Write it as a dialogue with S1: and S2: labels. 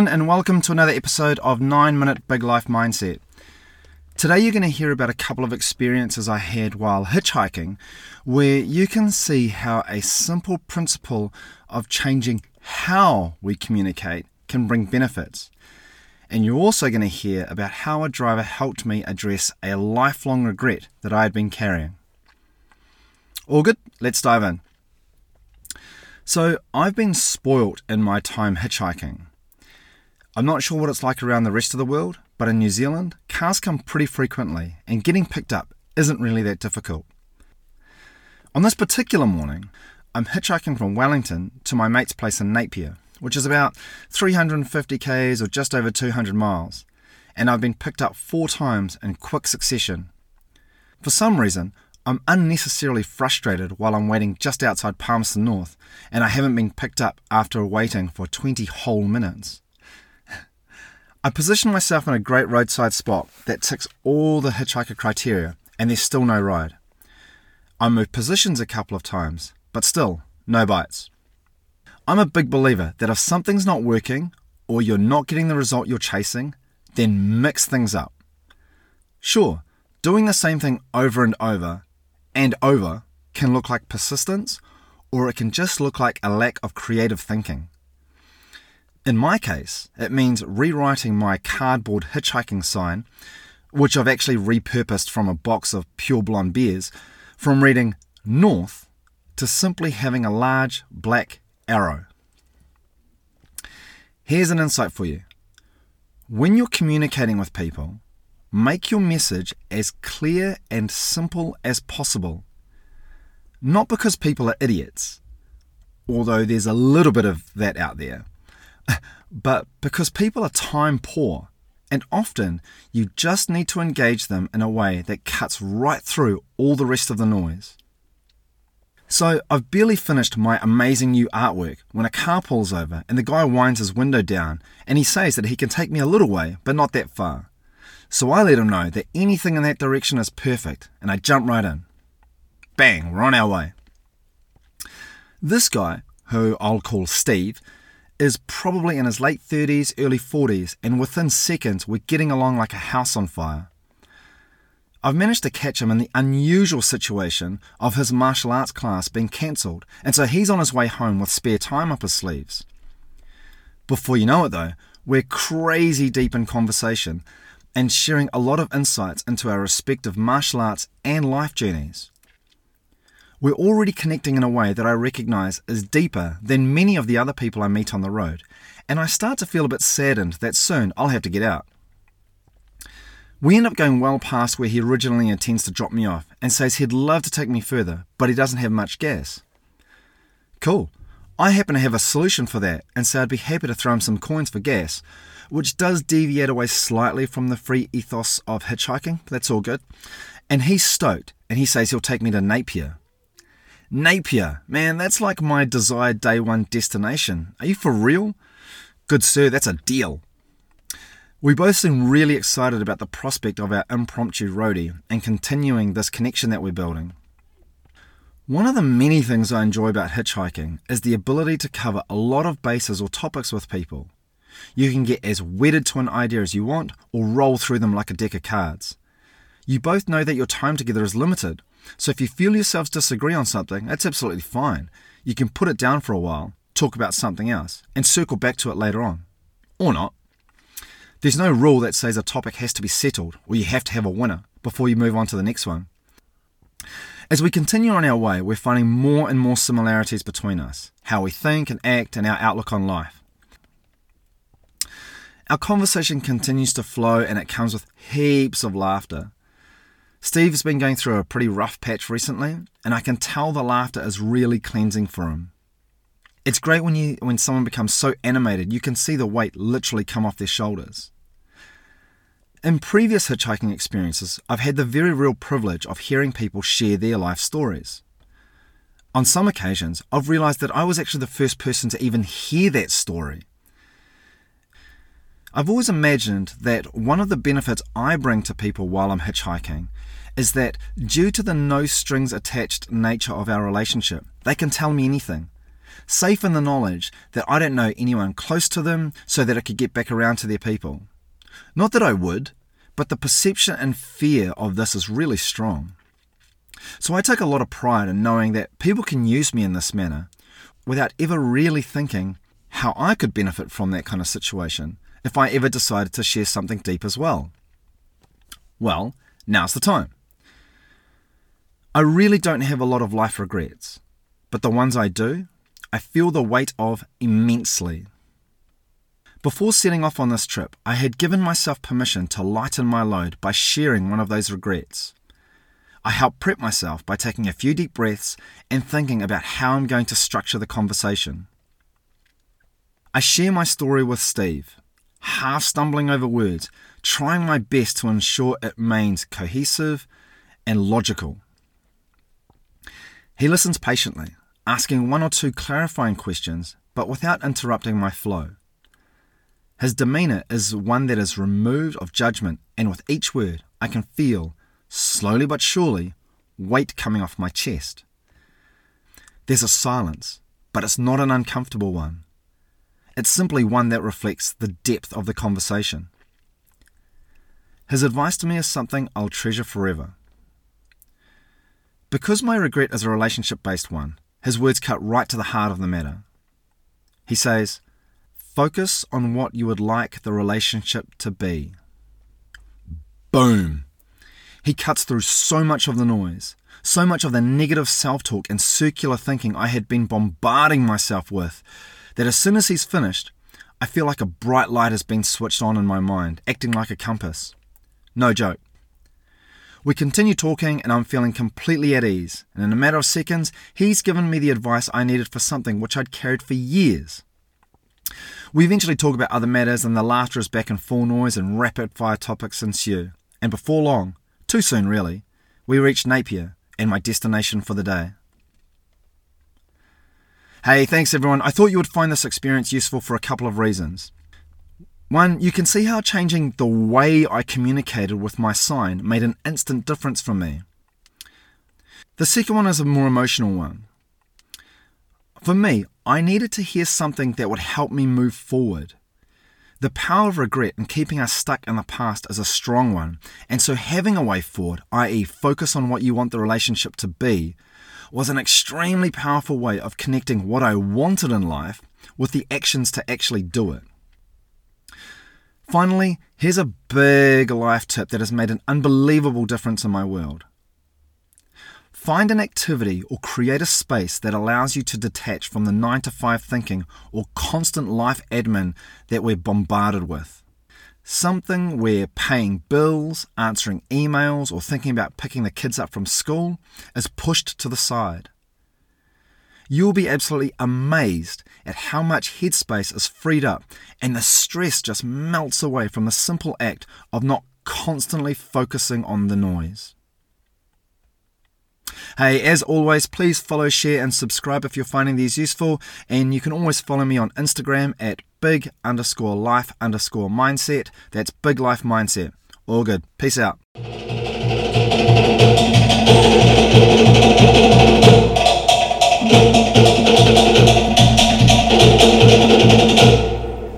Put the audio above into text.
S1: everyone, and welcome to another episode of 9 Minute Big Life Mindset. Today, you're going to hear about a couple of experiences I had while hitchhiking, where you can see how a simple principle of changing how we communicate can bring benefits. And you're also going to hear about how a driver helped me address a lifelong regret that I had been carrying. All good? Let's dive in. So, I've been spoilt in my time hitchhiking. I'm not sure what it's like around the rest of the world, but in New Zealand, cars come pretty frequently, and getting picked up isn't really that difficult. On this particular morning, I'm hitchhiking from Wellington to my mate's place in Napier, which is about 350 k's or just over 200 miles, and I've been picked up four times in quick succession. For some reason, I'm unnecessarily frustrated while I'm waiting just outside Palmerston North, and I haven't been picked up after waiting for 20 whole minutes. I position myself in a great roadside spot that ticks all the hitchhiker criteria, and there's still no ride. I moved positions a couple of times, but still, no bites. I'm a big believer that if something's not working or you're not getting the result you're chasing, then mix things up. Sure, doing the same thing over and over and over can look like persistence, or it can just look like a lack of creative thinking. In my case, it means rewriting my cardboard hitchhiking sign, which I've actually repurposed from a box of pure blonde beers, from reading north to simply having a large black arrow. Here's an insight for you. When you're communicating with people, make your message as clear and simple as possible. Not because people are idiots, although there's a little bit of that out there but because people are time poor, and often you just need to engage them in a way that cuts right through all the rest of the noise. So, I've barely finished my amazing new artwork when a car pulls over and the guy winds his window down and he says that he can take me a little way, but not that far. So, I let him know that anything in that direction is perfect and I jump right in. Bang, we're on our way. This guy, who I'll call Steve, is probably in his late 30s, early 40s, and within seconds we're getting along like a house on fire. I've managed to catch him in the unusual situation of his martial arts class being cancelled, and so he's on his way home with spare time up his sleeves. Before you know it, though, we're crazy deep in conversation and sharing a lot of insights into our respective martial arts and life journeys we're already connecting in a way that I recognize is deeper than many of the other people I meet on the road, and I start to feel a bit saddened that soon I'll have to get out. We end up going well past where he originally intends to drop me off and says he'd love to take me further, but he doesn't have much gas. Cool. I happen to have a solution for that and say I'd be happy to throw him some coins for gas, which does deviate away slightly from the free ethos of hitchhiking, that's all good. And he's stoked and he says he'll take me to Napier, Napier, man, that's like my desired day one destination. Are you for real? Good sir, that's a deal. We both seem really excited about the prospect of our impromptu roadie and continuing this connection that we're building. One of the many things I enjoy about hitchhiking is the ability to cover a lot of bases or topics with people. You can get as wedded to an idea as you want or roll through them like a deck of cards. You both know that your time together is limited, so if you feel yourselves disagree on something, that's absolutely fine. You can put it down for a while, talk about something else, and circle back to it later on. Or not. There's no rule that says a topic has to be settled or you have to have a winner before you move on to the next one. As we continue on our way, we're finding more and more similarities between us how we think and act, and our outlook on life. Our conversation continues to flow and it comes with heaps of laughter. Steve's been going through a pretty rough patch recently, and I can tell the laughter is really cleansing for him. It's great when you when someone becomes so animated you can see the weight literally come off their shoulders. In previous hitchhiking experiences, I've had the very real privilege of hearing people share their life stories. On some occasions, I've realized that I was actually the first person to even hear that story. I've always imagined that one of the benefits I bring to people while I'm hitchhiking is that due to the no strings attached nature of our relationship, they can tell me anything. safe in the knowledge that I don't know anyone close to them so that I could get back around to their people. Not that I would, but the perception and fear of this is really strong. So I take a lot of pride in knowing that people can use me in this manner without ever really thinking how I could benefit from that kind of situation if I ever decided to share something deep as well. Well, now's the time. I really don't have a lot of life regrets, but the ones I do, I feel the weight of immensely. Before setting off on this trip, I had given myself permission to lighten my load by sharing one of those regrets. I helped prep myself by taking a few deep breaths and thinking about how I'm going to structure the conversation. I share my story with Steve, half stumbling over words, trying my best to ensure it remains cohesive and logical. He listens patiently, asking one or two clarifying questions, but without interrupting my flow. His demeanour is one that is removed of judgment, and with each word, I can feel, slowly but surely, weight coming off my chest. There's a silence, but it's not an uncomfortable one. It's simply one that reflects the depth of the conversation. His advice to me is something I'll treasure forever. Because my regret is a relationship based one, his words cut right to the heart of the matter. He says, Focus on what you would like the relationship to be. Boom! He cuts through so much of the noise, so much of the negative self talk and circular thinking I had been bombarding myself with, that as soon as he's finished, I feel like a bright light has been switched on in my mind, acting like a compass. No joke. We continue talking, and I'm feeling completely at ease, and in a matter of seconds, he's given me the advice I needed for something which I'd carried for years. We eventually talk about other matters, and the laughter is back in full noise, and rapid fire topics ensue. And before long, too soon really, we reach Napier and my destination for the day. Hey, thanks everyone. I thought you would find this experience useful for a couple of reasons. One, you can see how changing the way I communicated with my sign made an instant difference for me. The second one is a more emotional one. For me, I needed to hear something that would help me move forward. The power of regret and keeping us stuck in the past is a strong one, and so having a way forward, i.e., focus on what you want the relationship to be, was an extremely powerful way of connecting what I wanted in life with the actions to actually do it. Finally, here's a big life tip that has made an unbelievable difference in my world. Find an activity or create a space that allows you to detach from the 9 to 5 thinking or constant life admin that we're bombarded with. Something where paying bills, answering emails, or thinking about picking the kids up from school is pushed to the side. You'll be absolutely amazed at how much headspace is freed up and the stress just melts away from the simple act of not constantly focusing on the noise. Hey, as always, please follow, share, and subscribe if you're finding these useful. And you can always follow me on Instagram at big underscore life underscore mindset. That's big life mindset. All good. Peace out.